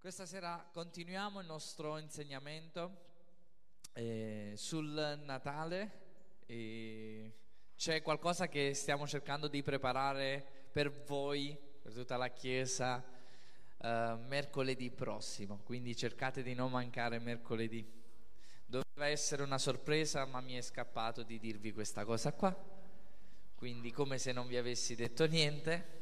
Questa sera continuiamo il nostro insegnamento eh, sul Natale c'è qualcosa che stiamo cercando di preparare per voi, per tutta la Chiesa, eh, mercoledì prossimo, quindi cercate di non mancare mercoledì. Doveva essere una sorpresa, ma mi è scappato di dirvi questa cosa qua, quindi come se non vi avessi detto niente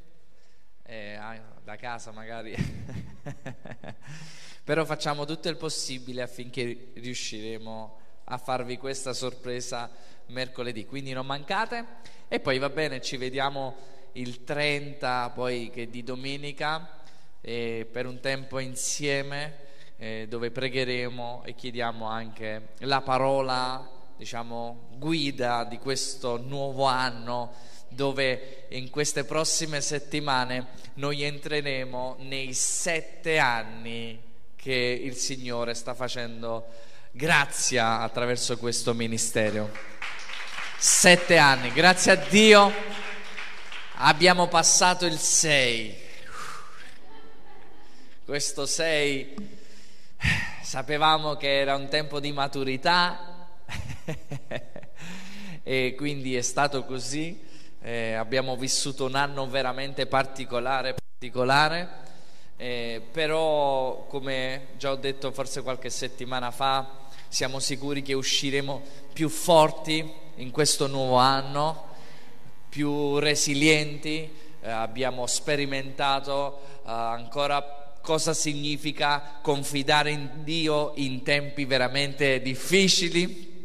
eh, ah, da casa magari, però facciamo tutto il possibile affinché riusciremo a farvi questa sorpresa mercoledì, quindi non mancate. E poi va bene, ci vediamo il 30 poi che di domenica eh, per un tempo insieme eh, dove pregheremo e chiediamo anche la parola, diciamo, guida di questo nuovo anno dove in queste prossime settimane noi entreremo nei sette anni che il Signore sta facendo grazia attraverso questo ministero. Sette anni, grazie a Dio abbiamo passato il sei. Questo sei sapevamo che era un tempo di maturità e quindi è stato così eh, abbiamo vissuto un anno veramente particolare, particolare. Eh, però come già ho detto forse qualche settimana fa, siamo sicuri che usciremo più forti in questo nuovo anno, più resilienti, eh, abbiamo sperimentato eh, ancora cosa significa confidare in Dio in tempi veramente difficili,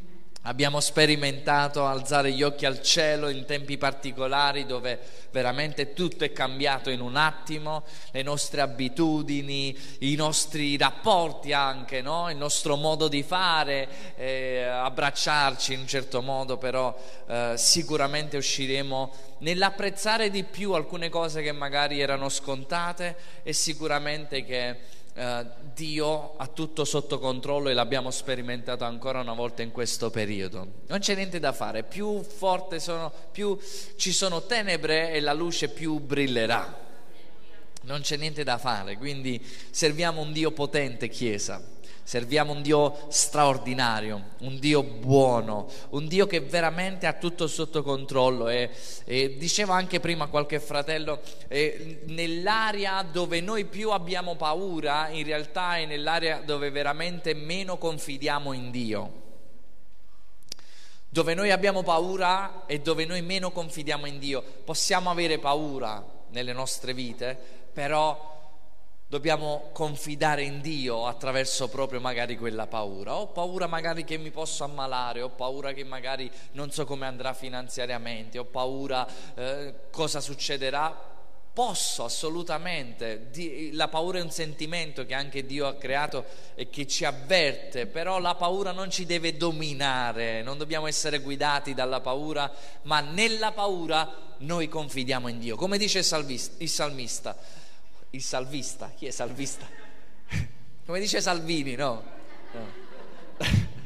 Abbiamo sperimentato alzare gli occhi al cielo in tempi particolari dove veramente tutto è cambiato in un attimo, le nostre abitudini, i nostri rapporti anche, no? il nostro modo di fare, eh, abbracciarci in un certo modo, però eh, sicuramente usciremo nell'apprezzare di più alcune cose che magari erano scontate e sicuramente che eh, Dio ha tutto sotto controllo e l'abbiamo sperimentato ancora una volta in questo periodo. Non c'è niente da fare, più forte sono, più ci sono tenebre e la luce più brillerà. Non c'è niente da fare, quindi serviamo un Dio potente, Chiesa Serviamo un Dio straordinario, un Dio buono, un Dio che veramente ha tutto sotto controllo. E, e diceva anche prima qualche fratello, eh, nell'area dove noi più abbiamo paura, in realtà è nell'area dove veramente meno confidiamo in Dio. Dove noi abbiamo paura e dove noi meno confidiamo in Dio. Possiamo avere paura nelle nostre vite, però dobbiamo confidare in Dio attraverso proprio magari quella paura. Ho paura magari che mi posso ammalare, ho paura che magari non so come andrà finanziariamente, ho paura eh, cosa succederà. Posso assolutamente, la paura è un sentimento che anche Dio ha creato e che ci avverte, però la paura non ci deve dominare, non dobbiamo essere guidati dalla paura, ma nella paura noi confidiamo in Dio. Come dice il salmista, il salvista. Chi è salvista? Come dice Salvini, no? no.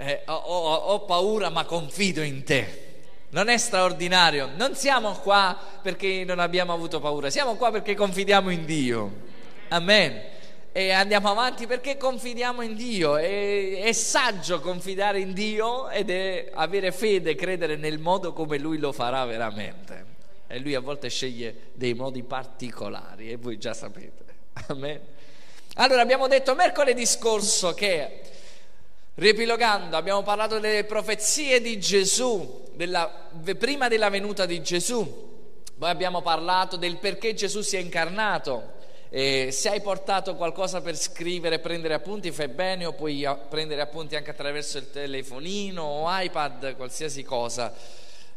Eh, ho, ho, ho paura ma confido in te. Non è straordinario. Non siamo qua perché non abbiamo avuto paura, siamo qua perché confidiamo in Dio. Amen. E andiamo avanti perché confidiamo in Dio. È, è saggio confidare in Dio ed è avere fede, credere nel modo come Lui lo farà veramente e lui a volte sceglie dei modi particolari e voi già sapete. Amen. Allora abbiamo detto mercoledì scorso che, riepilogando, abbiamo parlato delle profezie di Gesù, della, prima della venuta di Gesù, poi abbiamo parlato del perché Gesù si è incarnato. E se hai portato qualcosa per scrivere e prendere appunti, fai bene, o puoi prendere appunti anche attraverso il telefonino o iPad, qualsiasi cosa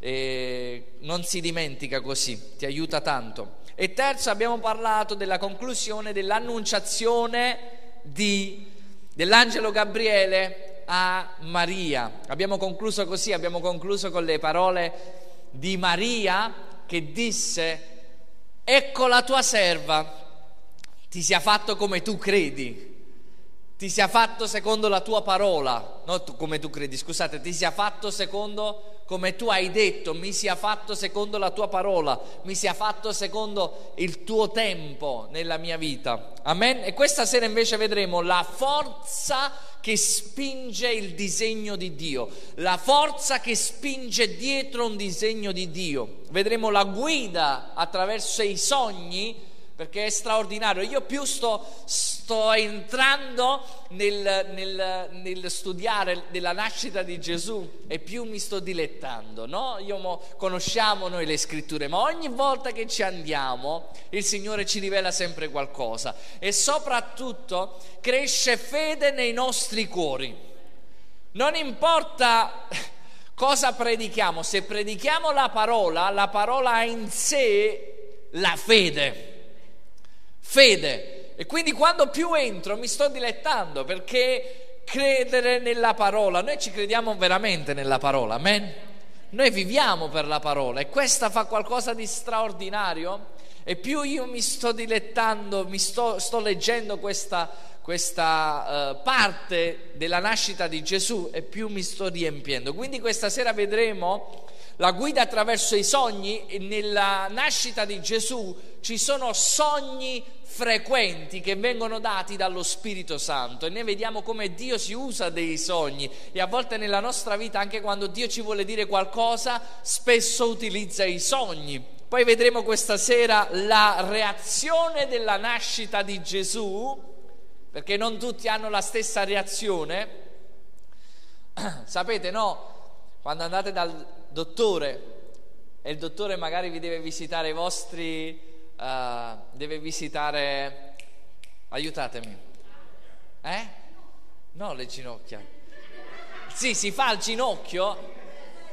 eh, non si dimentica così, ti aiuta tanto. E terzo abbiamo parlato della conclusione dell'annunciazione di, dell'angelo Gabriele a Maria. Abbiamo concluso così, abbiamo concluso con le parole di Maria che disse, ecco la tua serva, ti sia fatto come tu credi ti sia fatto secondo la tua parola, non come tu credi, scusate, ti sia fatto secondo come tu hai detto, mi sia fatto secondo la tua parola, mi sia fatto secondo il tuo tempo nella mia vita. Amen. E questa sera invece vedremo la forza che spinge il disegno di Dio, la forza che spinge dietro un disegno di Dio. Vedremo la guida attraverso i sogni perché è straordinario. Io più sto, sto entrando nel, nel, nel, studiare della nascita di Gesù e più mi sto dilettando. No? Mo, conosciamo noi le scritture, ma ogni volta che ci andiamo il Signore ci rivela sempre qualcosa e soprattutto cresce fede nei nostri cuori. Non importa cosa predichiamo, se predichiamo la parola, la parola ha in sé la fede fede. E quindi quando più entro mi sto dilettando perché credere nella parola, noi ci crediamo veramente nella parola, amen? Noi viviamo per la parola e questa fa qualcosa di straordinario e più io mi sto dilettando, mi sto, sto leggendo questa, questa uh, parte della nascita di Gesù e più mi sto riempiendo. Quindi questa sera vedremo la guida attraverso i sogni nella nascita di Gesù ci sono sogni frequenti che vengono dati dallo Spirito Santo e noi vediamo come Dio si usa dei sogni e a volte nella nostra vita anche quando Dio ci vuole dire qualcosa spesso utilizza i sogni. Poi vedremo questa sera la reazione della nascita di Gesù perché non tutti hanno la stessa reazione. Sapete, no? Quando andate dal dottore e il dottore magari vi deve visitare i vostri uh, deve visitare, aiutatemi, eh? No, le ginocchia. Sì, si fa al ginocchio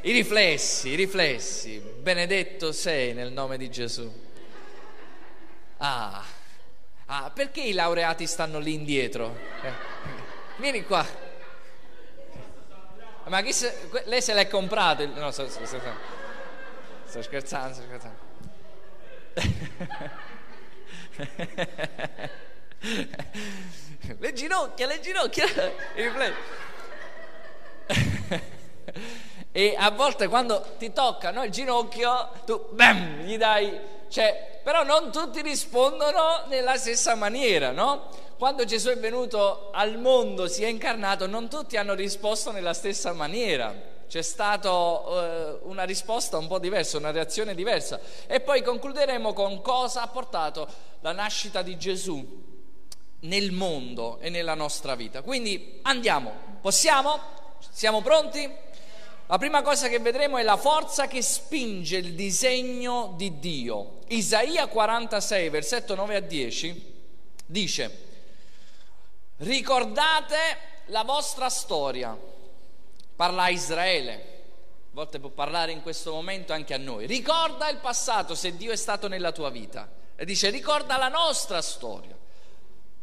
i riflessi, i riflessi. Benedetto sei nel nome di Gesù. Ah, ah perché i laureati stanno lì indietro? Eh. Vieni qua. Ma chi se, lei se l'è comprato? No, sto, sto, sto, sto scherzando, sto scherzando. le ginocchia, le ginocchia, e a volte quando ti toccano il ginocchio, tu bam, gli dai, cioè, però non tutti rispondono nella stessa maniera, no? Quando Gesù è venuto al mondo, si è incarnato, non tutti hanno risposto nella stessa maniera c'è stata eh, una risposta un po' diversa, una reazione diversa. E poi concluderemo con cosa ha portato la nascita di Gesù nel mondo e nella nostra vita. Quindi andiamo, possiamo? Siamo pronti? La prima cosa che vedremo è la forza che spinge il disegno di Dio. Isaia 46, versetto 9 a 10, dice, ricordate la vostra storia parla a Israele, a volte può parlare in questo momento anche a noi. Ricorda il passato se Dio è stato nella tua vita e dice ricorda la nostra storia.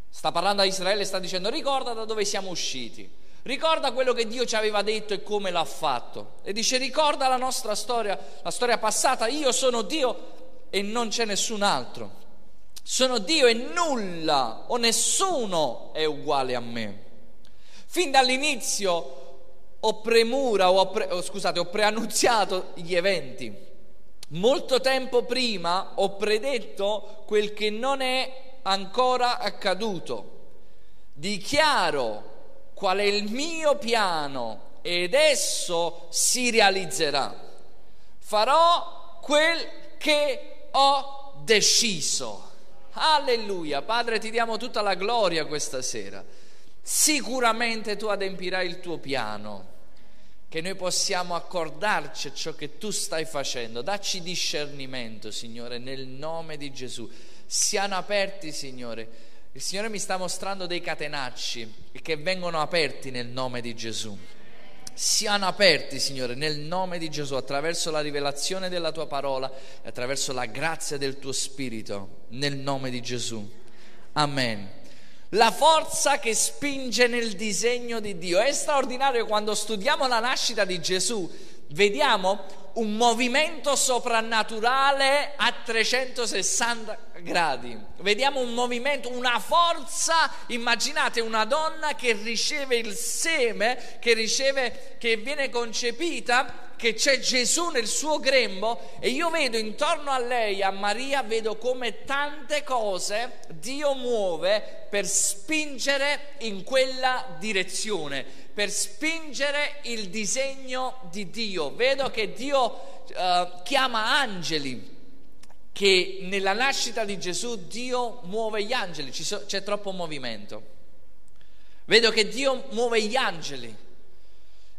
Sta parlando a Israele sta dicendo ricorda da dove siamo usciti. Ricorda quello che Dio ci aveva detto e come l'ha fatto. E dice ricorda la nostra storia, la storia passata. Io sono Dio e non c'è nessun altro. Sono Dio e nulla o nessuno è uguale a me. Fin dall'inizio ho premura, ho, pre, oh, scusate, ho preannunziato gli eventi. Molto tempo prima ho predetto quel che non è ancora accaduto. Dichiaro qual è il mio piano ed esso si realizzerà. Farò quel che ho deciso. Alleluia, Padre, ti diamo tutta la gloria questa sera. Sicuramente tu adempirai il tuo piano che noi possiamo accordarci a ciò che tu stai facendo. Dacci discernimento, Signore, nel nome di Gesù. Siano aperti, Signore. Il Signore mi sta mostrando dei catenacci che vengono aperti nel nome di Gesù. Siano aperti, Signore, nel nome di Gesù, attraverso la rivelazione della tua parola e attraverso la grazia del tuo Spirito, nel nome di Gesù. Amen la forza che spinge nel disegno di Dio. È straordinario quando studiamo la nascita di Gesù, vediamo un movimento soprannaturale a 360 gradi. Vediamo un movimento, una forza. Immaginate una donna che riceve il seme, che riceve, che viene concepita, che c'è Gesù nel suo grembo e io vedo intorno a lei, a Maria, vedo come tante cose Dio muove per spingere in quella direzione per spingere il disegno di Dio. Vedo che Dio eh, chiama angeli, che nella nascita di Gesù Dio muove gli angeli, c'è troppo movimento. Vedo che Dio muove gli angeli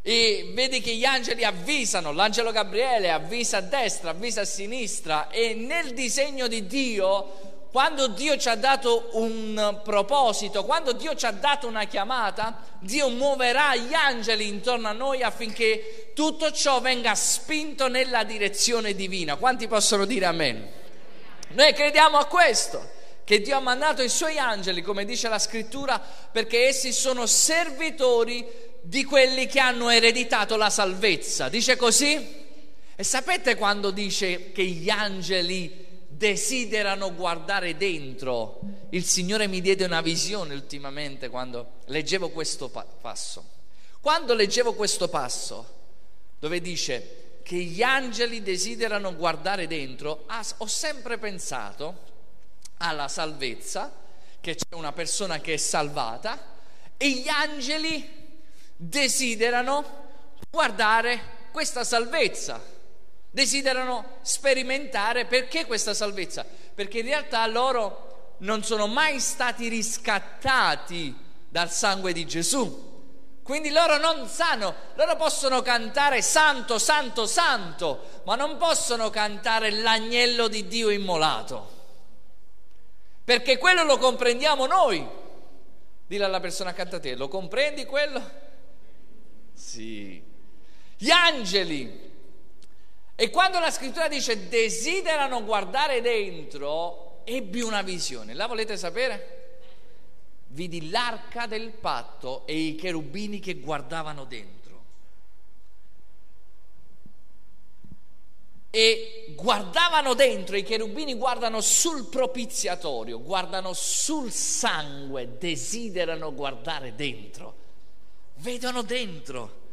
e vedi che gli angeli avvisano, l'angelo Gabriele avvisa a destra, avvisa a sinistra e nel disegno di Dio quando Dio ci ha dato un proposito, quando Dio ci ha dato una chiamata, Dio muoverà gli angeli intorno a noi affinché tutto ciò venga spinto nella direzione divina. Quanti possono dire amen? Noi crediamo a questo, che Dio ha mandato i suoi angeli, come dice la scrittura, perché essi sono servitori di quelli che hanno ereditato la salvezza. Dice così? E sapete quando dice che gli angeli desiderano guardare dentro. Il Signore mi diede una visione ultimamente quando leggevo questo passo. Quando leggevo questo passo, dove dice che gli angeli desiderano guardare dentro, ho sempre pensato alla salvezza, che c'è una persona che è salvata, e gli angeli desiderano guardare questa salvezza desiderano sperimentare perché questa salvezza? Perché in realtà loro non sono mai stati riscattati dal sangue di Gesù. Quindi loro non sanno, loro possono cantare santo, santo, santo, ma non possono cantare l'agnello di Dio immolato. Perché quello lo comprendiamo noi. Dile alla persona accanto a te, lo comprendi quello? Sì. Gli angeli e quando la scrittura dice desiderano guardare dentro, ebbi una visione. La volete sapere? Vidi l'arca del patto e i cherubini che guardavano dentro. E guardavano dentro, i cherubini guardano sul propiziatorio, guardano sul sangue, desiderano guardare dentro. Vedono dentro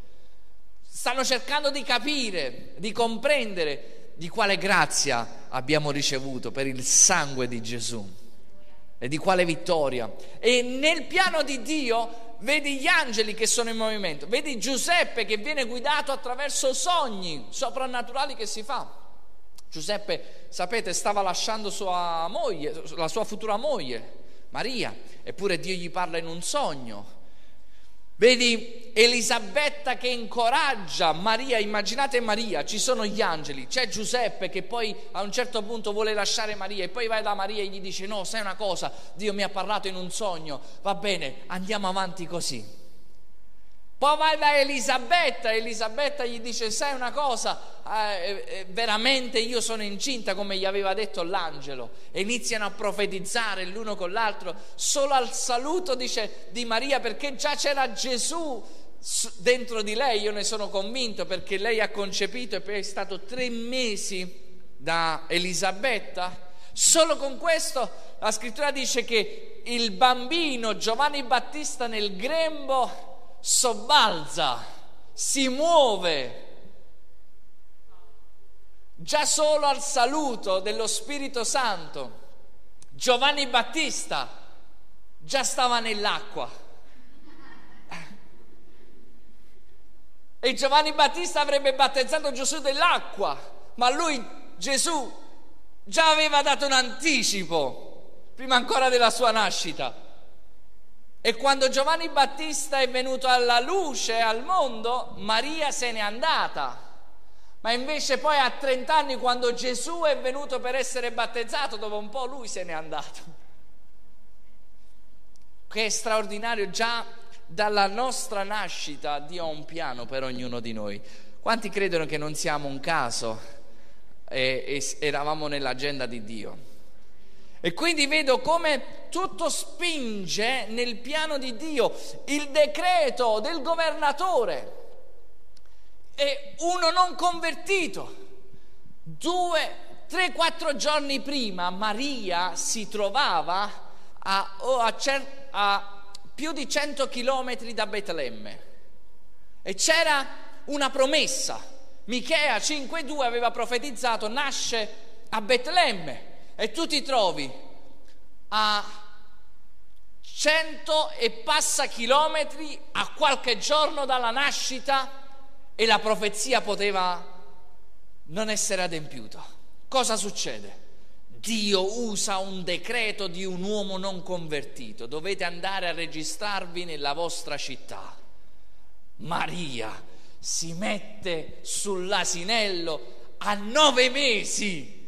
stanno cercando di capire, di comprendere di quale grazia abbiamo ricevuto per il sangue di Gesù e di quale vittoria. E nel piano di Dio vedi gli angeli che sono in movimento, vedi Giuseppe che viene guidato attraverso sogni soprannaturali che si fa. Giuseppe, sapete, stava lasciando sua moglie, la sua futura moglie, Maria, eppure Dio gli parla in un sogno Vedi Elisabetta che incoraggia Maria, immaginate Maria, ci sono gli angeli, c'è Giuseppe che poi a un certo punto vuole lasciare Maria e poi vai da Maria e gli dice no, sai una cosa, Dio mi ha parlato in un sogno, va bene, andiamo avanti così. Poi vai da Elisabetta, Elisabetta gli dice, sai una cosa, eh, eh, veramente io sono incinta come gli aveva detto l'angelo. E iniziano a profetizzare l'uno con l'altro, solo al saluto dice, di Maria, perché già c'era Gesù dentro di lei, io ne sono convinto, perché lei ha concepito e poi è stato tre mesi da Elisabetta. Solo con questo la scrittura dice che il bambino Giovanni Battista nel grembo sobbalza, si muove. Già solo al saluto dello Spirito Santo, Giovanni Battista già stava nell'acqua. E Giovanni Battista avrebbe battezzato Gesù dell'acqua, ma lui, Gesù, già aveva dato un anticipo, prima ancora della sua nascita. E quando Giovanni Battista è venuto alla luce, al mondo, Maria se n'è andata. Ma invece poi a 30 anni, quando Gesù è venuto per essere battezzato, dopo un po' lui se n'è andato. Che è straordinario, già dalla nostra nascita Dio ha un piano per ognuno di noi. Quanti credono che non siamo un caso e, e eravamo nell'agenda di Dio? E quindi vedo come tutto spinge nel piano di Dio, il decreto del governatore. e uno non convertito. Due, tre, quattro giorni prima Maria si trovava a, a, a più di 100 chilometri da Betlemme e c'era una promessa. Michea 5.2 aveva profetizzato nasce a Betlemme e tu ti trovi a cento e passa chilometri a qualche giorno dalla nascita e la profezia poteva non essere adempiuta. Cosa succede? Dio usa un decreto di un uomo non convertito, dovete andare a registrarvi nella vostra città. Maria si mette sull'asinello a nove mesi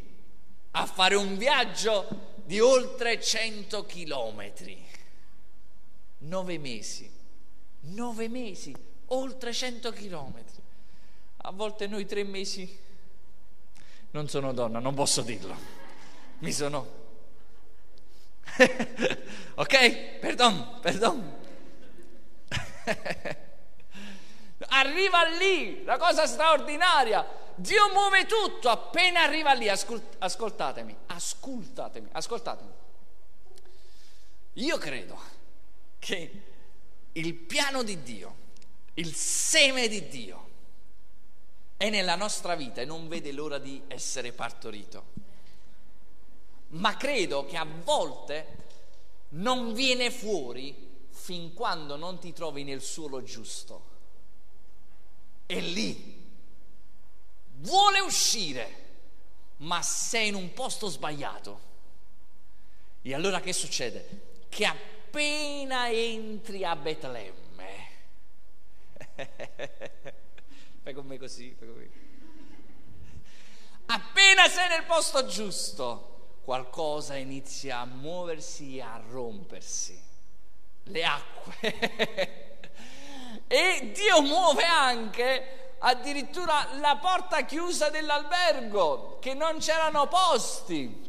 a fare un viaggio di oltre 100 chilometri. Nove mesi, nove mesi, oltre 100 chilometri. A volte noi tre mesi, non sono donna, non posso dirlo, mi sono... ok? Perdon, perdon. Arriva lì, la cosa straordinaria. Dio muove tutto appena arriva lì. Ascol- ascoltatemi, ascoltatemi, ascoltatemi. Io credo che il piano di Dio, il seme di Dio, è nella nostra vita e non vede l'ora di essere partorito. Ma credo che a volte non viene fuori fin quando non ti trovi nel suolo giusto è lì, vuole uscire, ma sei in un posto sbagliato. E allora che succede? Che appena entri a Betlemme, fai con me così, fai con me. appena sei nel posto giusto, qualcosa inizia a muoversi e a rompersi. Le acque e Dio muove anche addirittura la porta chiusa dell'albergo, che non c'erano posti.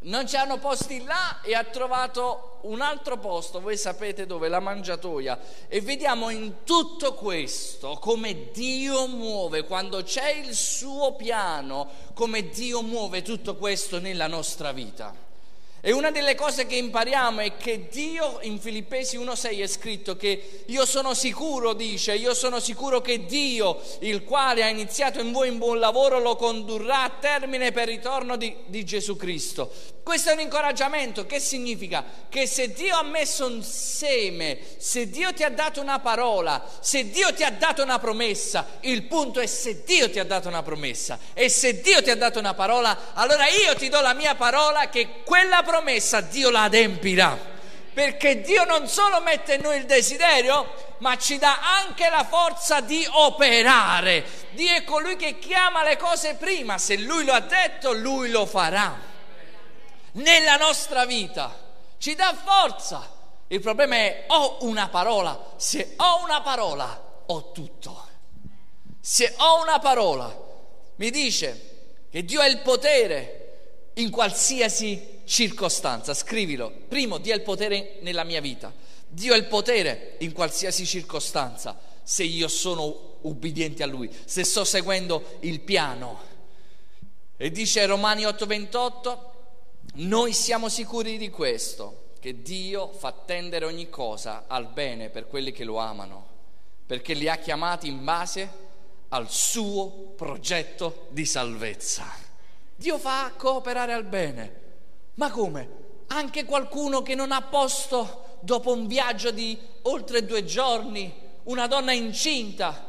Non c'erano posti là e ha trovato un altro posto, voi sapete dove, la mangiatoia. E vediamo in tutto questo come Dio muove, quando c'è il suo piano, come Dio muove tutto questo nella nostra vita. E una delle cose che impariamo è che Dio in Filippesi 1.6 è scritto che io sono sicuro, dice, io sono sicuro che Dio, il quale ha iniziato in voi un buon lavoro, lo condurrà a termine per il ritorno di, di Gesù Cristo. Questo è un incoraggiamento, che significa? Che se Dio ha messo un seme, se Dio ti ha dato una parola, se Dio ti ha dato una promessa, il punto è se Dio ti ha dato una promessa e se Dio ti ha dato una parola, allora io ti do la mia parola che quella promessa Dio la adempirà. Perché Dio non solo mette in noi il desiderio, ma ci dà anche la forza di operare. Dio è colui che chiama le cose prima, se Lui lo ha detto, Lui lo farà nella nostra vita, ci dà forza. Il problema è ho una parola, se ho una parola ho tutto. Se ho una parola, mi dice che Dio ha il potere in qualsiasi circostanza, scrivilo. Primo, Dio ha il potere nella mia vita. Dio ha il potere in qualsiasi circostanza se io sono ubbidiente a Lui, se sto seguendo il piano. E dice Romani 8:28, noi siamo sicuri di questo, che Dio fa tendere ogni cosa al bene per quelli che lo amano, perché li ha chiamati in base al suo progetto di salvezza. Dio fa cooperare al bene. Ma come? Anche qualcuno che non ha posto dopo un viaggio di oltre due giorni, una donna incinta,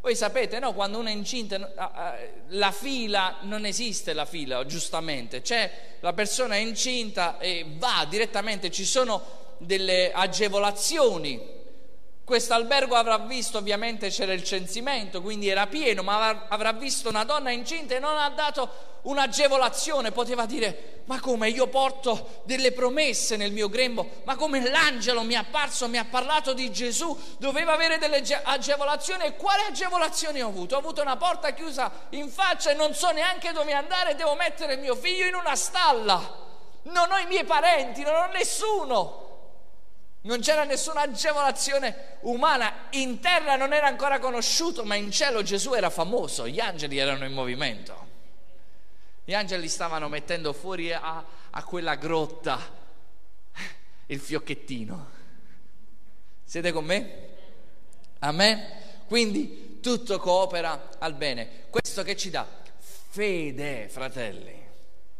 voi sapete, no? Quando uno è incinta, la fila, non esiste la fila, giustamente. C'è la persona è incinta e va direttamente, ci sono delle agevolazioni. Questo albergo avrà visto, ovviamente c'era il censimento, quindi era pieno, ma avrà visto una donna incinta e non ha dato un'agevolazione, poteva dire, ma come io porto delle promesse nel mio grembo, ma come l'angelo mi è apparso, mi ha parlato di Gesù, doveva avere delle agevolazioni? E quale agevolazioni ho avuto? Ho avuto una porta chiusa in faccia e non so neanche dove andare, devo mettere mio figlio in una stalla, non ho i miei parenti, non ho nessuno. Non c'era nessuna agevolazione umana, in terra non era ancora conosciuto, ma in cielo Gesù era famoso, gli angeli erano in movimento. Gli angeli stavano mettendo fuori a, a quella grotta il fiocchettino. Siete con me? Amen? Quindi tutto coopera al bene. Questo che ci dà? Fede, fratelli.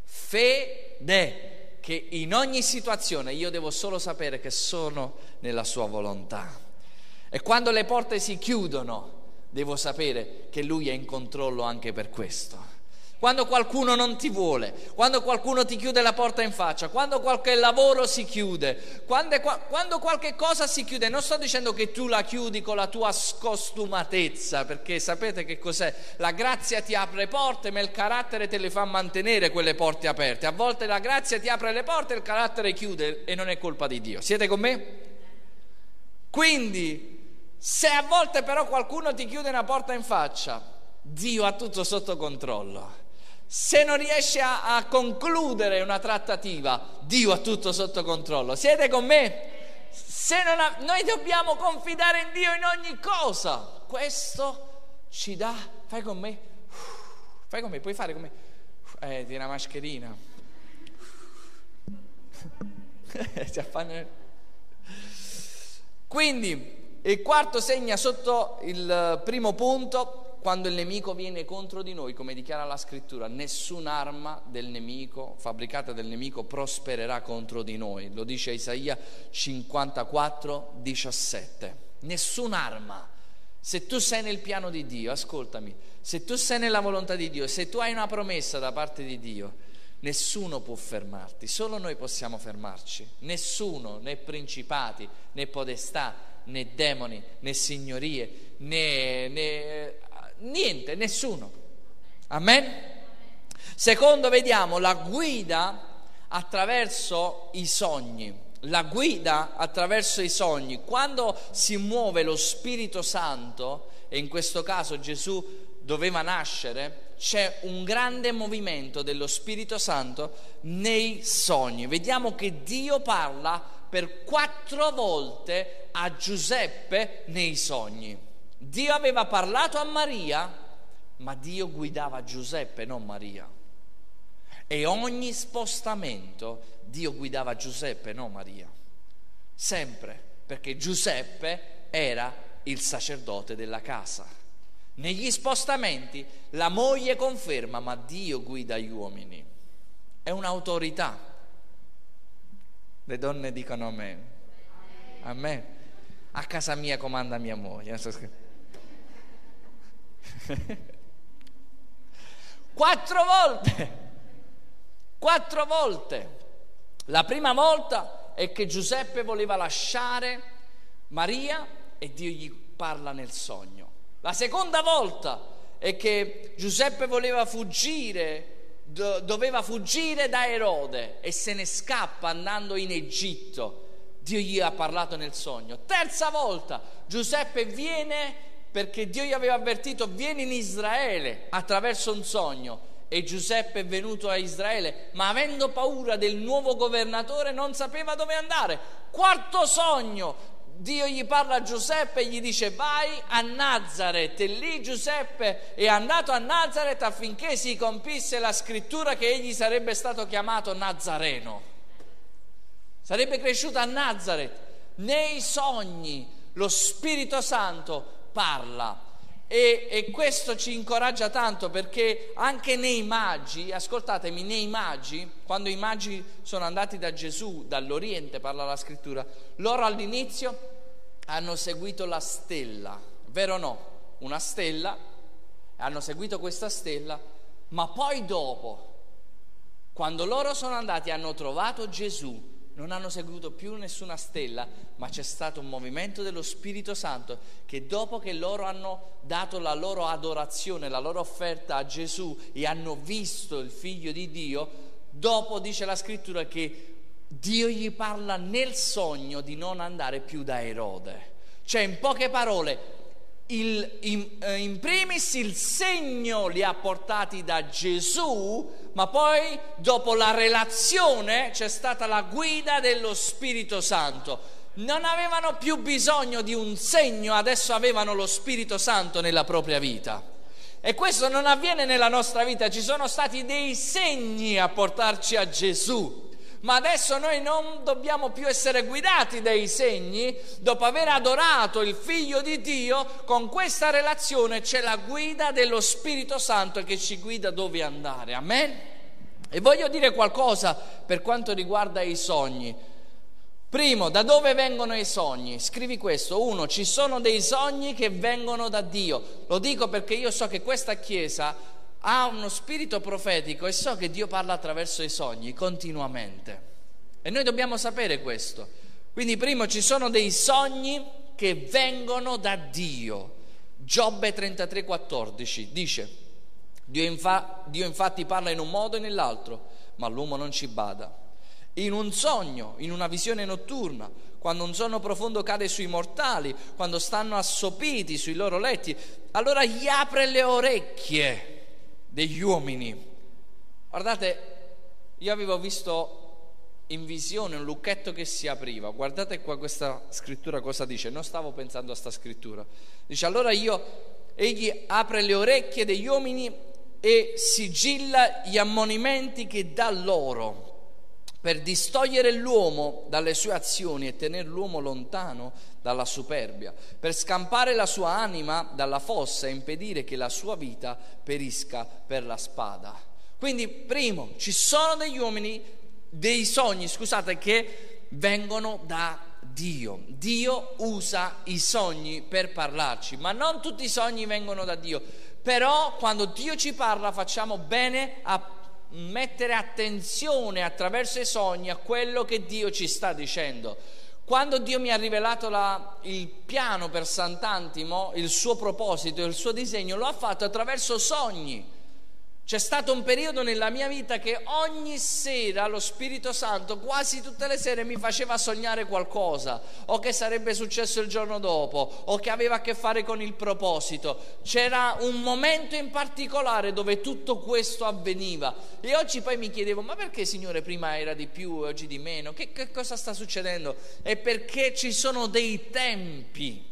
Fede che in ogni situazione io devo solo sapere che sono nella sua volontà. E quando le porte si chiudono, devo sapere che lui è in controllo anche per questo quando qualcuno non ti vuole, quando qualcuno ti chiude la porta in faccia, quando qualche lavoro si chiude, quando, quando, qualche cosa si chiude, non sto dicendo che tu la chiudi con la tua scostumatezza, perché sapete che cos'è? La grazia ti apre porte, ma il carattere te le fa mantenere quelle porte aperte. A volte la grazia ti apre le porte, il carattere chiude e non è colpa di Dio. Siete con me? Quindi, se a volte però qualcuno ti chiude una porta in faccia, Dio ha tutto sotto controllo se non riesce a, a, concludere una trattativa, Dio ha tutto sotto controllo. Siete con me? Ha, noi dobbiamo confidare in Dio in ogni cosa. Questo ci dà, fai con me, fai con me, puoi fare con me. Eh, di una mascherina. Quindi il quarto segna sotto il primo punto quando il nemico viene contro di noi, come dichiara la scrittura, nessun'arma del nemico, fabbricata del nemico, prospererà contro di noi. Lo dice Isaia 54, 17. Nessun'arma. Se tu sei nel piano di Dio, ascoltami, se tu sei nella volontà di Dio, se tu hai una promessa da parte di Dio, nessuno può fermarti, solo noi possiamo fermarci. Nessuno, né principati, né podestà, né demoni, né signorie, né, né Niente, nessuno. Amen? Secondo, vediamo la guida attraverso i sogni. La guida attraverso i sogni. Quando si muove lo Spirito Santo, e in questo caso Gesù doveva nascere, c'è un grande movimento dello Spirito Santo nei sogni. Vediamo che Dio parla per quattro volte a Giuseppe nei sogni. Dio aveva parlato a Maria, ma Dio guidava Giuseppe, non Maria. E ogni spostamento Dio guidava Giuseppe, non Maria. Sempre, perché Giuseppe era il sacerdote della casa. Negli spostamenti la moglie conferma, ma Dio guida gli uomini. È un'autorità. Le donne dicono a me. A me. A casa mia comanda mia moglie. Quattro volte. Quattro volte. La prima volta è che Giuseppe voleva lasciare Maria e Dio gli parla nel sogno. La seconda volta è che Giuseppe voleva fuggire, doveva fuggire da Erode e se ne scappa andando in Egitto. Dio gli ha parlato nel sogno. Terza volta Giuseppe viene perché Dio gli aveva avvertito vieni in Israele attraverso un sogno e Giuseppe è venuto a Israele, ma avendo paura del nuovo governatore non sapeva dove andare. Quarto sogno, Dio gli parla a Giuseppe e gli dice vai a Nazareth e lì Giuseppe è andato a Nazareth affinché si compisse la scrittura che egli sarebbe stato chiamato Nazareno. Sarebbe cresciuto a Nazareth. Nei sogni lo Spirito Santo parla. E, e, questo ci incoraggia tanto perché anche nei magi, ascoltatemi, nei magi, quando i magi sono andati da Gesù, dall'Oriente, parla la scrittura, loro all'inizio hanno seguito la stella, vero o no? Una stella, hanno seguito questa stella, ma poi dopo, quando loro sono andati hanno trovato Gesù, non hanno seguito più nessuna stella, ma c'è stato un movimento dello Spirito Santo che dopo che loro hanno dato la loro adorazione, la loro offerta a Gesù e hanno visto il figlio di Dio, dopo dice la scrittura che Dio gli parla nel sogno di non andare più da Erode. Cioè, in poche parole, il, in, eh, in, primis il segno li ha portati da Gesù, ma poi dopo la relazione c'è stata la guida dello Spirito Santo. non avevano più bisogno di un segno, adesso avevano lo Spirito Santo nella propria vita. E questo non avviene nella nostra vita, ci sono stati dei segni a portarci a Gesù. Ma adesso noi non dobbiamo più essere guidati dai segni, dopo aver adorato il Figlio di Dio, con questa relazione c'è la guida dello Spirito Santo che ci guida dove andare. Amen? E voglio dire qualcosa per quanto riguarda i sogni. Primo, da dove vengono i sogni? Scrivi questo. Uno, ci sono dei sogni che vengono da Dio. Lo dico perché io so che questa Chiesa ha uno spirito profetico e so che Dio parla attraverso i sogni continuamente. E noi dobbiamo sapere questo. Quindi primo ci sono dei sogni che vengono da Dio. Giobbe 33,14 dice, Dio, infa- Dio infatti parla in un modo e nell'altro, ma l'uomo non ci bada. In un sogno, in una visione notturna, quando un sonno profondo cade sui mortali, quando stanno assopiti sui loro letti, allora gli apre le orecchie degli uomini. Guardate, io avevo visto in visione un lucchetto che si apriva. Guardate qua questa scrittura cosa dice. Non stavo pensando a questa scrittura. Dice allora io, egli apre le orecchie degli uomini e sigilla gli ammonimenti che dà loro per distogliere l'uomo dalle sue azioni e tenere l'uomo lontano dalla superbia, per scampare la sua anima dalla fossa e impedire che la sua vita perisca per la spada. Quindi, primo, ci sono degli uomini, dei sogni, scusate, che vengono da Dio. Dio usa i sogni per parlarci, ma non tutti i sogni vengono da Dio. Però quando Dio ci parla facciamo bene a mettere attenzione attraverso i sogni a quello che Dio ci sta dicendo. Quando Dio mi ha rivelato la, il piano per Sant'Antimo, il suo proposito, il suo disegno, lo ha fatto attraverso sogni. C'è stato un periodo nella mia vita che ogni sera lo Spirito Santo, quasi tutte le sere, mi faceva sognare qualcosa, o che sarebbe successo il giorno dopo, o che aveva a che fare con il proposito. C'era un momento in particolare dove tutto questo avveniva. E oggi poi mi chiedevo, ma perché Signore prima era di più e oggi di meno? Che, che cosa sta succedendo? È perché ci sono dei tempi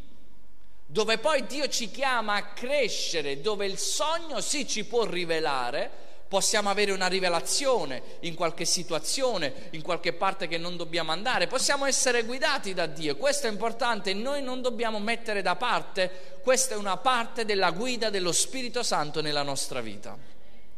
dove poi Dio ci chiama a crescere, dove il sogno sì ci può rivelare, possiamo avere una rivelazione in qualche situazione, in qualche parte che non dobbiamo andare, possiamo essere guidati da Dio, questo è importante, noi non dobbiamo mettere da parte, questa è una parte della guida dello Spirito Santo nella nostra vita.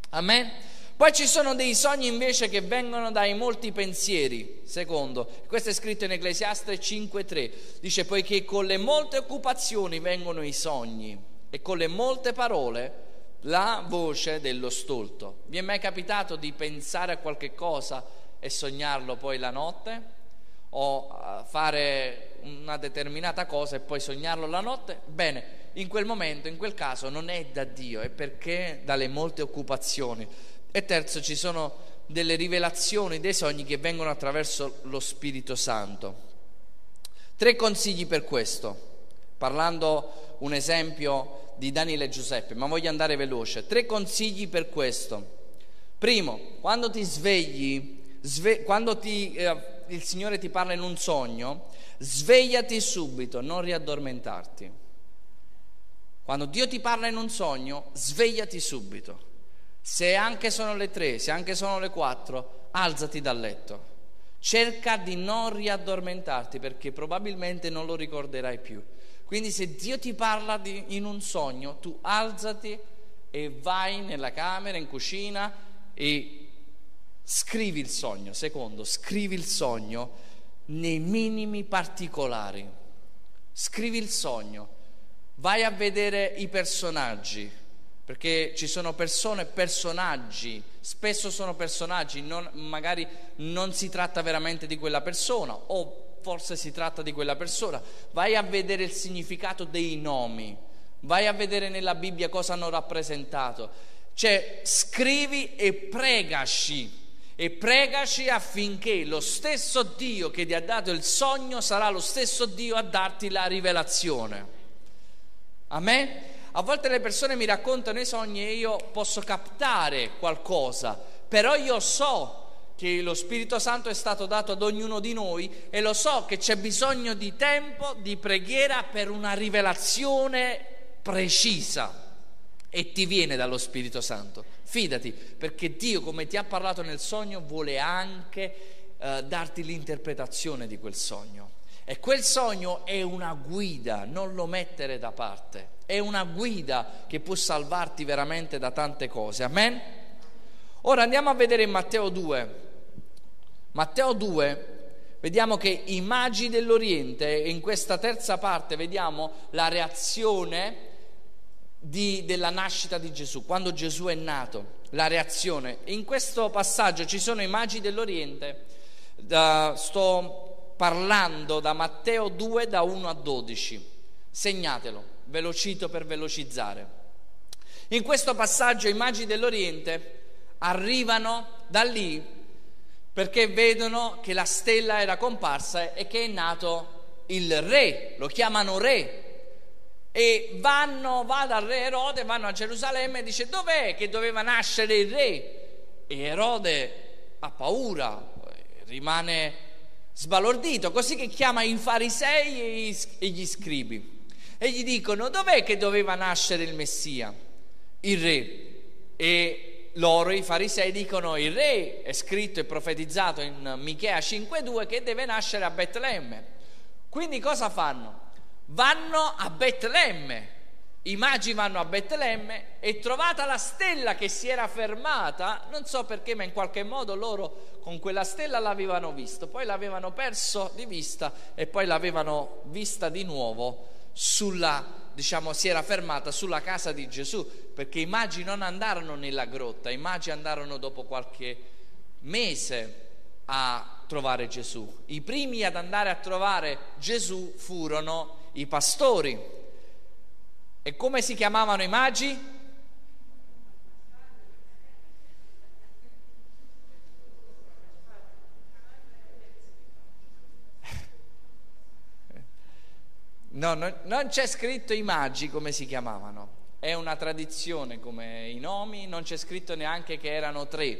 Amen? Poi ci sono dei sogni invece che vengono dai molti pensieri. Secondo, questo è scritto in Ecclesiastes 5:3. Dice poiché con le molte occupazioni vengono i sogni e con le molte parole la voce dello stolto. Vi è mai capitato di pensare a qualche cosa e sognarlo poi la notte? O fare una determinata cosa e poi sognarlo la notte? Bene, in quel momento, in quel caso, non è da Dio, è perché dalle molte occupazioni. E terzo, ci sono delle rivelazioni, dei sogni che vengono attraverso lo Spirito Santo. Tre consigli per questo, parlando un esempio di Daniele e Giuseppe, ma voglio andare veloce. Tre consigli per questo. Primo, quando ti svegli, sve- quando ti, eh, il Signore ti parla in un sogno, svegliati subito, non riaddormentarti. Quando Dio ti parla in un sogno, svegliati subito. Se anche sono le tre, se anche sono le quattro, alzati dal letto. Cerca di non riaddormentarti perché probabilmente non lo ricorderai più. Quindi se Dio ti parla di, in un sogno, tu alzati e vai nella camera, in cucina e scrivi il sogno. Secondo, scrivi il sogno nei minimi particolari. Scrivi il sogno. Vai a vedere i personaggi perché ci sono persone, personaggi, spesso sono personaggi, non, magari non si tratta veramente di quella persona o forse si tratta di quella persona, vai a vedere il significato dei nomi, vai a vedere nella Bibbia cosa hanno rappresentato, cioè scrivi e pregaci e pregaci affinché lo stesso Dio che ti ha dato il sogno sarà lo stesso Dio a darti la rivelazione. Amen? A volte le persone mi raccontano i sogni e io posso captare qualcosa, però io so che lo Spirito Santo è stato dato ad ognuno di noi e lo so che c'è bisogno di tempo, di preghiera per una rivelazione precisa e ti viene dallo Spirito Santo. Fidati, perché Dio, come ti ha parlato nel sogno, vuole anche eh, darti l'interpretazione di quel sogno. E quel sogno è una guida, non lo mettere da parte. È una guida che può salvarti veramente da tante cose. Amen? Ora andiamo a vedere in Matteo 2. Matteo 2 vediamo che i magi dell'Oriente, in questa terza parte vediamo la reazione di, della nascita di Gesù, quando Gesù è nato, la reazione. In questo passaggio ci sono i magi dell'Oriente, da, sto parlando da Matteo 2 da 1 a 12, segnatelo, ve per velocizzare. In questo passaggio i magi dell'Oriente arrivano da lì perché vedono che la stella era comparsa e che è nato il re, lo chiamano re, e vanno, va dal re Erode, vanno a Gerusalemme e dice dov'è che doveva nascere il re? E Erode ha paura, rimane sbalordito, così che chiama i farisei e gli scribi e gli dicono dov'è che doveva nascere il Messia, il re? E loro, i farisei, dicono il re è scritto e profetizzato in Michea 5.2 che deve nascere a Betlemme. Quindi cosa fanno? vanno a Betlemme. I magi vanno a Betlemme e trovata la stella che si era fermata, non so perché, ma in qualche modo loro con quella stella l'avevano visto, poi l'avevano perso di vista e poi l'avevano vista di nuovo sulla, diciamo, si era fermata sulla casa di Gesù, perché i magi non andarono nella grotta, i magi andarono dopo qualche mese a trovare Gesù. I primi ad andare a trovare Gesù furono i pastori. E come si chiamavano i magi? No, no, non c'è scritto i magi come si chiamavano, è una tradizione come i nomi, non c'è scritto neanche che erano tre,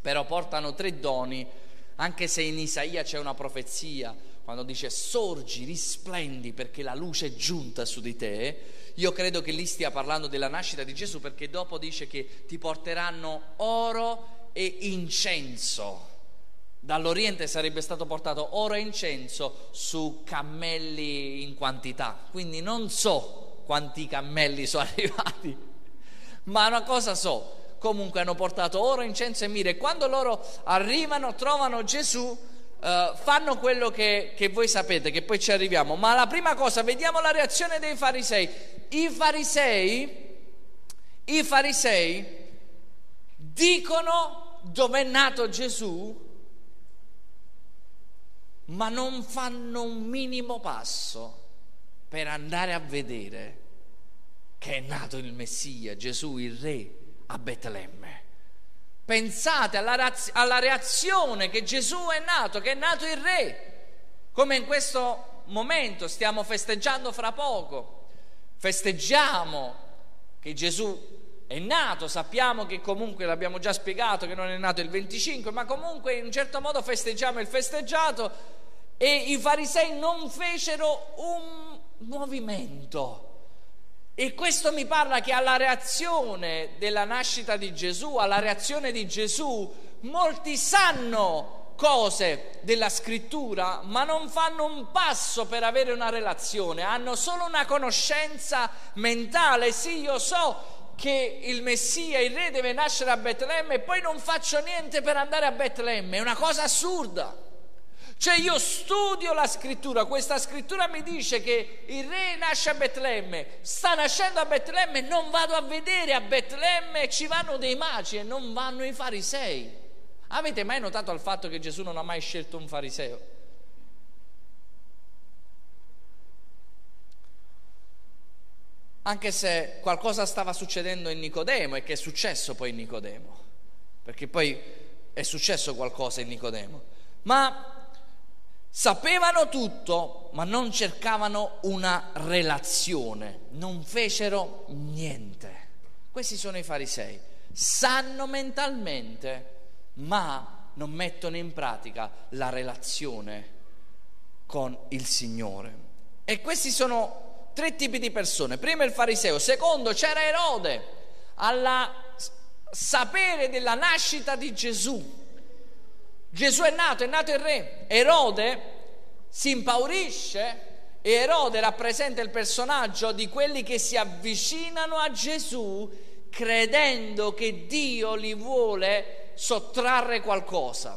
però portano tre doni, anche se in Isaia c'è una profezia quando dice sorgi, risplendi perché la luce è giunta su di te, io credo che lì stia parlando della nascita di Gesù perché dopo dice che ti porteranno oro e incenso. Dall'Oriente sarebbe stato portato oro e incenso su cammelli in quantità, quindi non so quanti cammelli sono arrivati, ma una cosa so, comunque hanno portato oro, incenso e mire. Quando loro arrivano, trovano Gesù, Uh, fanno quello che, che, voi sapete, che poi ci arriviamo. Ma la prima cosa, vediamo la reazione dei farisei. I farisei, i farisei dicono dove è nato Gesù, ma non fanno un minimo passo per andare a vedere che è nato il Messia, Gesù il Re, a Betlemme. Pensate alla, alla reazione che Gesù è nato, che è nato il Re, come in questo momento stiamo festeggiando fra poco. Festeggiamo che Gesù è nato, sappiamo che comunque l'abbiamo già spiegato che non è nato il 25, ma comunque in un certo modo festeggiamo il festeggiato e i farisei non fecero un movimento e questo mi parla che alla reazione della nascita di Gesù, alla reazione di Gesù, molti sanno cose della scrittura, ma non fanno un passo per avere una relazione, hanno solo una conoscenza mentale. Sì, io so che il Messia, il Re deve nascere a Betlemme e poi non faccio niente per andare a Betlemme, è una cosa assurda. Cioè io studio la scrittura, questa scrittura mi dice che il re nasce a Betlemme, sta nascendo a Betlemme, non vado a vedere a Betlemme, ci vanno dei magi e non vanno i farisei. Avete mai notato il fatto che Gesù non ha mai scelto un fariseo? Anche se qualcosa stava succedendo in Nicodemo e che è successo poi in Nicodemo, perché poi è successo qualcosa in Nicodemo. Ma Sapevano tutto, ma non cercavano una relazione, non fecero niente. Questi sono i farisei. Sanno mentalmente, ma non mettono in pratica la relazione con il Signore. E questi sono tre tipi di persone. Primo il fariseo, secondo c'era Erode, alla sapere della nascita di Gesù. Gesù è nato, è nato il re. Erode si impaurisce e Erode rappresenta il personaggio di quelli che si avvicinano a Gesù credendo che Dio li vuole sottrarre qualcosa.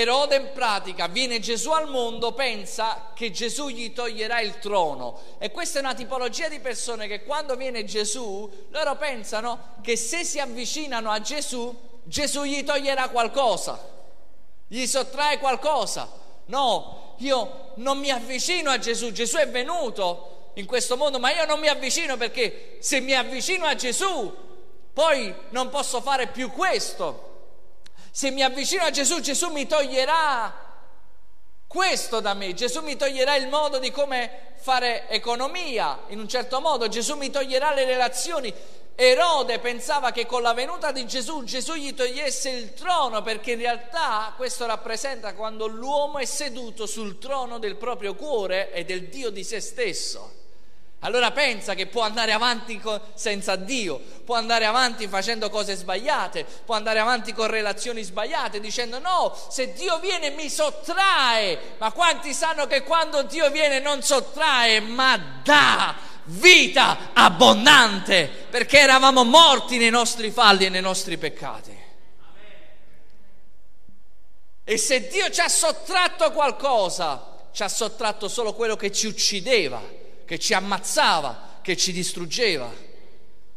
Erode in pratica viene Gesù al mondo, pensa che Gesù gli toglierà il trono e questa è una tipologia di persone che quando viene Gesù loro pensano che se si avvicinano a Gesù Gesù gli toglierà qualcosa, gli sottrae qualcosa. No, io non mi avvicino a Gesù, Gesù è venuto in questo mondo, ma io non mi avvicino perché se mi avvicino a Gesù poi non posso fare più questo. Se mi avvicino a Gesù, Gesù mi toglierà questo da me, Gesù mi toglierà il modo di come fare economia in un certo modo, Gesù mi toglierà le relazioni. Erode pensava che con la venuta di Gesù Gesù gli togliesse il trono perché in realtà questo rappresenta quando l'uomo è seduto sul trono del proprio cuore e del Dio di se stesso. Allora pensa che può andare avanti senza Dio, può andare avanti facendo cose sbagliate, può andare avanti con relazioni sbagliate, dicendo no, se Dio viene mi sottrae, ma quanti sanno che quando Dio viene non sottrae, ma dà vita abbondante, perché eravamo morti nei nostri falli e nei nostri peccati. E se Dio ci ha sottratto qualcosa, ci ha sottratto solo quello che ci uccideva, che ci ammazzava, che ci distruggeva,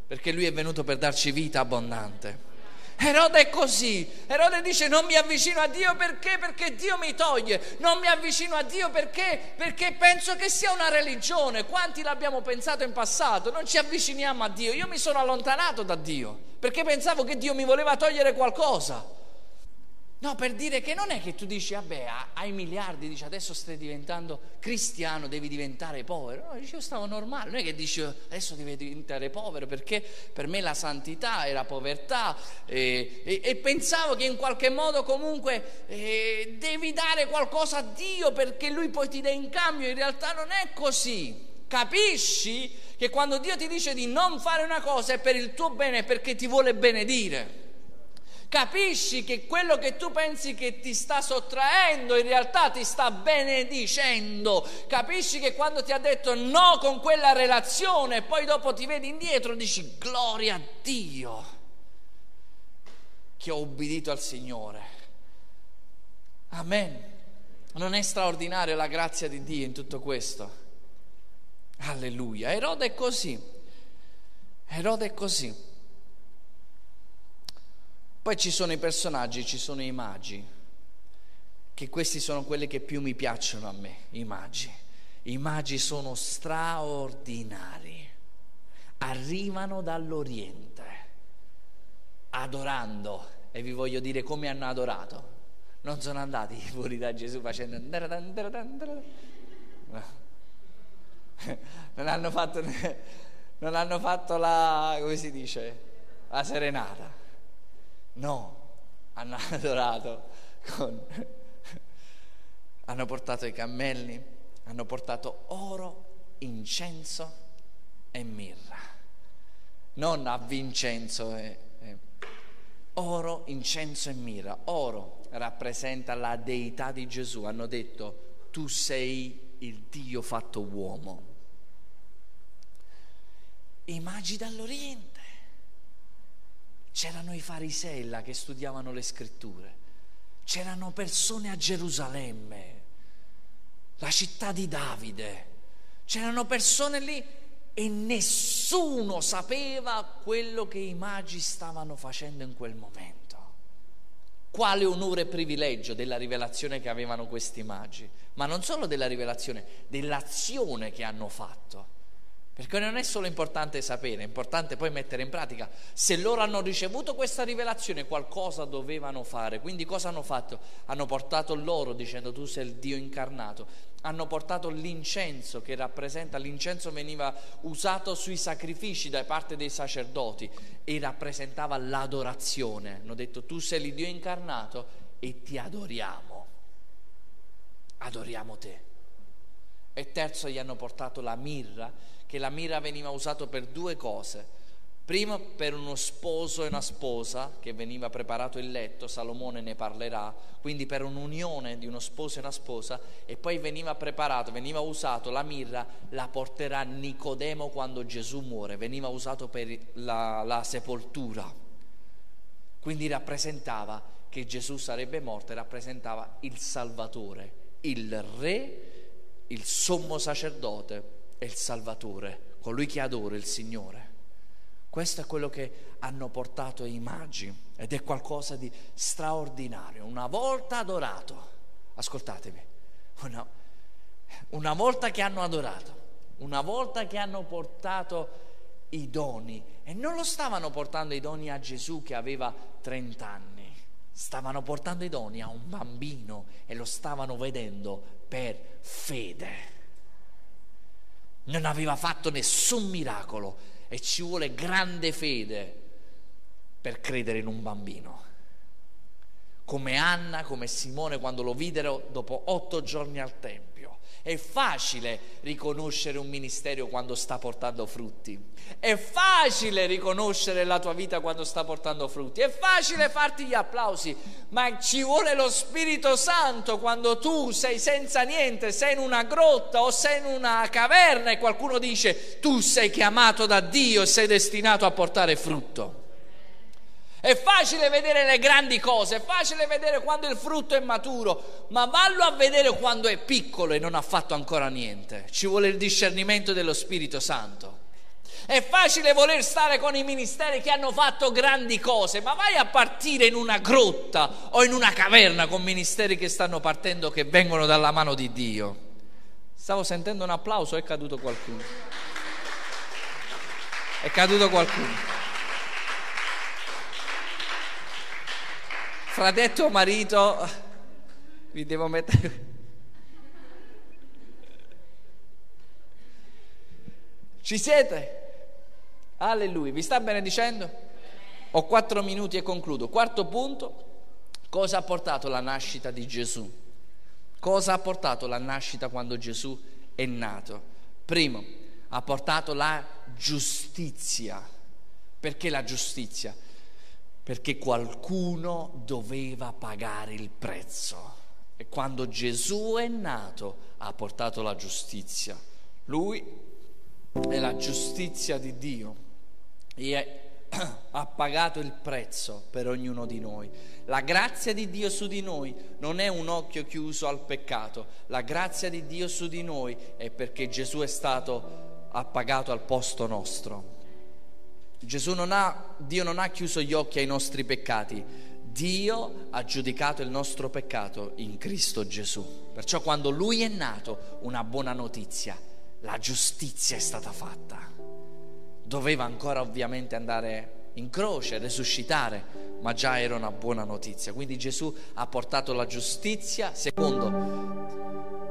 perché Lui è venuto per darci vita abbondante. Erode è così. Erode dice non mi avvicino a Dio perché? Perché Dio mi toglie. Non mi avvicino a Dio perché? Perché penso che sia una religione. Quanti l'abbiamo pensato in passato? Non ci avviciniamo a Dio. Io mi sono allontanato da Dio perché pensavo che Dio mi voleva togliere qualcosa. No, per dire che non è che tu dici, vabbè, hai miliardi, dici adesso stai diventando cristiano, devi diventare povero. No, dici, io stavo normale, non è che dici adesso devi diventare povero perché per me la santità era povertà e, e, e pensavo che in qualche modo comunque eh, devi dare qualcosa a Dio perché Lui poi ti dà in cambio. In realtà non è così. Capisci che quando Dio ti dice di non fare una cosa è per il tuo bene, perché ti vuole benedire capisci che quello che tu pensi che ti sta sottraendo in realtà ti sta benedicendo, capisci che quando ti ha detto no con quella relazione, poi dopo ti vedi indietro e dici gloria a Dio che ho obbedito al Signore. Amen. Non è straordinaria la grazia di Dio in tutto questo? Alleluia. Erode è così. Erode è così. Poi ci sono i personaggi, ci sono i magi, che questi sono quelli che più mi piacciono a me, i magi. I magi sono straordinari, arrivano dall'Oriente, adorando, e vi voglio dire come hanno adorato. Non sono andati fuori da Gesù facendo... Non hanno fatto, non hanno fatto la, come si dice, la serenata No, hanno adorato con... hanno portato i cammelli, hanno portato oro, incenso e mirra. Non a Vincenzo, eh, eh. oro, incenso e mirra. Oro rappresenta la deità di Gesù. Hanno detto, tu sei il Dio fatto uomo. I dall'Oriente C'erano i farisei là che studiavano le scritture, c'erano persone a Gerusalemme, la città di Davide, c'erano persone lì e nessuno sapeva quello che i magi stavano facendo in quel momento. Quale onore e privilegio della rivelazione che avevano questi magi, ma non solo della rivelazione, dell'azione che hanno fatto. Perché non è solo importante sapere, è importante poi mettere in pratica. Se loro hanno ricevuto questa rivelazione, qualcosa dovevano fare. Quindi cosa hanno fatto? Hanno portato loro dicendo tu sei il Dio incarnato. Hanno portato l'incenso che rappresenta, l'incenso veniva usato sui sacrifici da parte dei sacerdoti e rappresentava l'adorazione. Hanno detto tu sei il Dio incarnato e ti adoriamo. Adoriamo te. E terzo gli hanno portato la mirra che la mira veniva usata per due cose. Primo per uno sposo e una sposa che veniva preparato il letto, Salomone ne parlerà, quindi per un'unione di uno sposo e una sposa e poi veniva preparato, veniva usato la mirra, la porterà Nicodemo quando Gesù muore, veniva usato per la, la sepoltura. Quindi rappresentava che Gesù sarebbe morto e rappresentava il Salvatore, il Re, il sommo sacerdote è il Salvatore, colui che adora il Signore. Questo è quello che hanno portato i magi ed è qualcosa di straordinario. Una volta adorato, ascoltatemi, una, una volta che hanno adorato, una volta che hanno portato i doni, e non lo stavano portando i doni a Gesù che aveva 30 anni, stavano portando i doni a un bambino e lo stavano vedendo per fede non aveva fatto nessun miracolo e ci vuole grande fede per credere in un bambino. Come Anna, come Simone quando lo videro dopo otto giorni al Tempio. È facile riconoscere un ministero quando sta portando frutti. È facile riconoscere la tua vita quando sta portando frutti. È facile farti gli applausi, ma ci vuole lo Spirito Santo quando tu sei senza niente, sei in una grotta o sei in una caverna e qualcuno dice tu sei chiamato da Dio e sei destinato a portare frutto. È facile vedere le grandi cose, è facile vedere quando il frutto è maturo, ma vallo a vedere quando è piccolo e non ha fatto ancora niente. Ci vuole il discernimento dello Spirito Santo. È facile voler stare con i ministeri che hanno fatto grandi cose, ma vai a partire in una grotta o in una caverna con ministeri che stanno partendo, che vengono dalla mano di Dio. Stavo sentendo un applauso, è caduto qualcuno. È caduto qualcuno. Fra detto marito vi devo mettere ci siete? alleluia vi sta benedicendo? ho quattro minuti e concludo quarto punto cosa ha portato la nascita di Gesù? cosa ha portato la nascita quando Gesù è nato? primo ha portato la giustizia perché la giustizia? Perché qualcuno doveva pagare il prezzo. E quando Gesù è nato ha portato la giustizia. Lui è la giustizia di Dio e ha pagato il prezzo per ognuno di noi. La grazia di Dio su di noi non è un occhio chiuso al peccato, la grazia di Dio su di noi è perché Gesù è stato appagato al posto nostro. Gesù non ha, Dio non ha chiuso gli occhi ai nostri peccati, Dio ha giudicato il nostro peccato in Cristo Gesù. Perciò quando Lui è nato, una buona notizia, la giustizia è stata fatta. Doveva ancora ovviamente andare in croce, resuscitare, ma già era una buona notizia. Quindi Gesù ha portato la giustizia, secondo,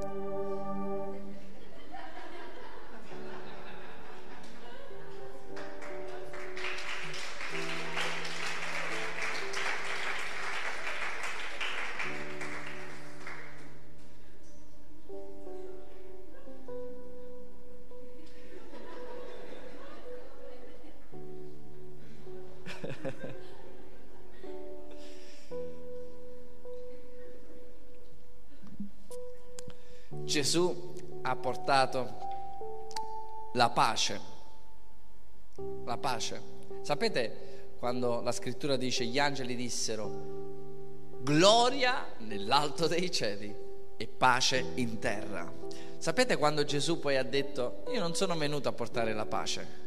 portato la pace. La pace. Sapete quando la scrittura dice gli angeli dissero gloria nell'alto dei cieli e pace in terra. Sapete quando Gesù poi ha detto io non sono venuto a portare la pace.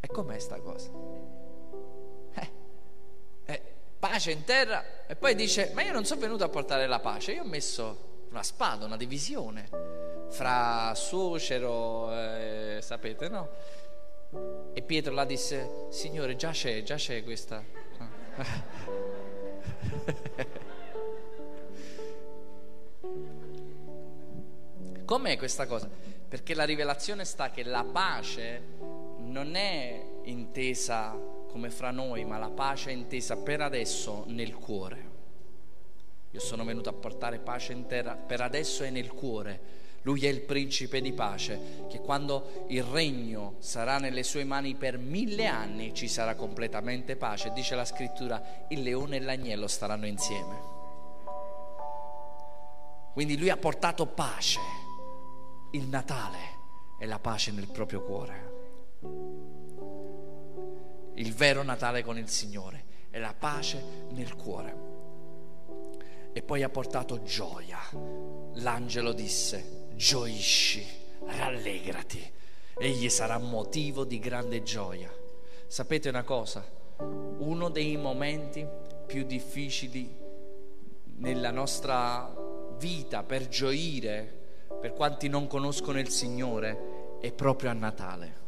E com'è sta cosa? Eh, eh, pace in terra e poi dice ma io non sono venuto a portare la pace, io ho messo una spada, una divisione. fra suocero, eh, sapete, no? E Pietro là disse, Signore, già c'è, già c'è questa. Com'è questa cosa? Perché la rivelazione sta che la pace non è intesa come fra noi, ma la pace è intesa per adesso nel cuore. Io sono venuto a portare pace intera per adesso e nel cuore. Lui è il principe di pace, che quando il regno sarà nelle sue mani per mille anni ci sarà completamente pace. Dice la scrittura, il leone e l'agnello staranno insieme. Quindi lui ha portato pace. Il Natale è la pace nel proprio cuore. Il vero Natale con il Signore è la pace nel cuore e poi ha portato gioia. L'angelo disse, gioisci, rallegrati, egli sarà motivo di grande gioia. Sapete una cosa? Uno dei momenti più difficili nella nostra vita per gioire, per quanti non conoscono il Signore, è proprio a Natale.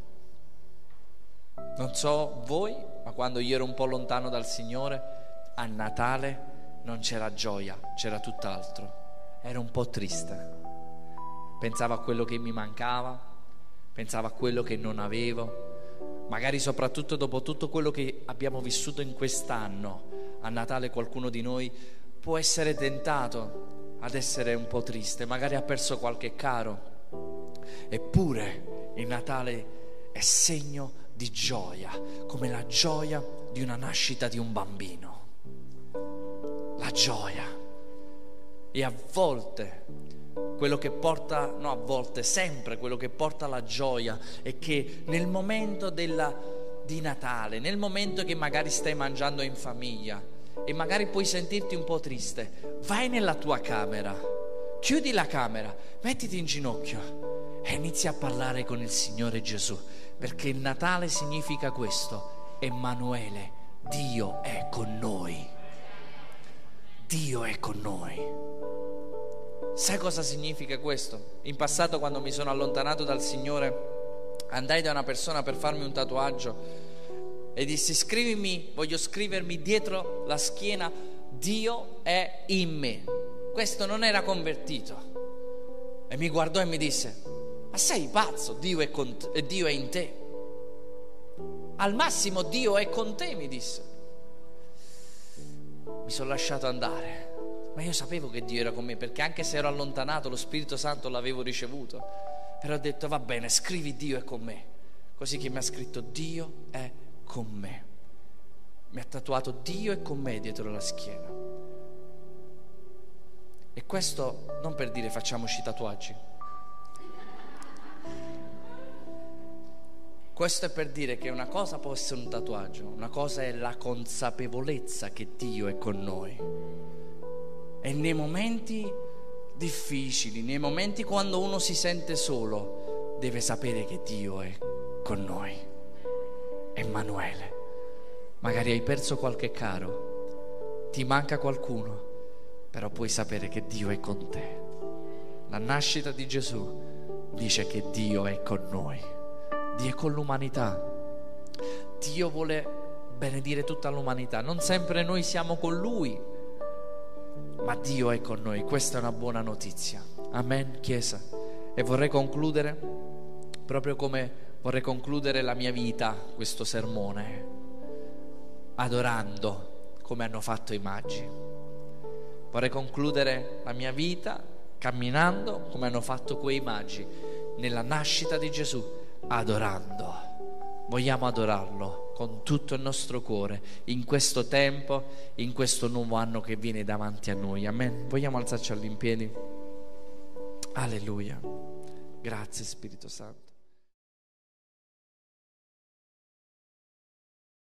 Non so voi, ma quando io ero un po' lontano dal Signore, a Natale non c'era gioia, c'era tutt'altro. Era un po' triste. Pensavo a quello che mi mancava, pensavo a quello che non avevo. Magari soprattutto dopo tutto quello che abbiamo vissuto in quest'anno, a Natale qualcuno di noi può essere tentato ad essere un po' triste, magari ha perso qualche caro. Eppure il Natale è segno di gioia, come la gioia di una nascita di un bambino gioia. E a volte quello che porta, no a volte, sempre quello che porta la gioia è che nel momento della, di Natale, nel momento che magari stai mangiando in famiglia e magari puoi sentirti un po' triste, vai nella tua camera, chiudi la camera, mettiti in ginocchio e inizi a parlare con il Signore Gesù, perché il Natale significa questo, Emanuele, Dio è con noi. Dio è con noi. Sai cosa significa questo? In passato quando mi sono allontanato dal Signore, andai da una persona per farmi un tatuaggio e dissi scrivimi, voglio scrivermi dietro la schiena, Dio è in me. Questo non era convertito. E mi guardò e mi disse, ma sei pazzo, Dio è, Dio è in te. Al massimo Dio è con te, mi disse sono lasciato andare. Ma io sapevo che Dio era con me, perché anche se ero allontanato, lo Spirito Santo l'avevo ricevuto. Però ho detto, va bene, scrivi Dio è con me. Così che mi ha scritto Dio è con me. Mi ha tatuato Dio è con me dietro la schiena. E questo non per dire facciamoci tatuaggi Questo è per dire che una cosa può essere un tatuaggio, una cosa è la consapevolezza che Dio è con noi. E nei momenti difficili, nei momenti quando uno si sente solo, deve sapere che Dio è con noi. Emanuele. Magari hai perso qualche caro, ti manca qualcuno, però puoi sapere che Dio è con te. La nascita di Gesù dice che Dio è con noi. Dio è con l'umanità. Dio vuole benedire tutta l'umanità. Non sempre noi siamo con Lui, ma Dio è con noi. Questa è una buona notizia. Amen, Chiesa. E vorrei concludere, proprio come vorrei concludere la mia vita, questo sermone, adorando come hanno fatto i magi. Vorrei concludere la mia vita camminando come hanno fatto quei magi nella nascita di Gesù adorando. Vogliamo adorarlo con tutto il nostro cuore in questo tempo, in questo nuovo anno che viene davanti a noi. Amen. Vogliamo alzarci all'impiedi? Alleluia. Grazie Spirito Santo.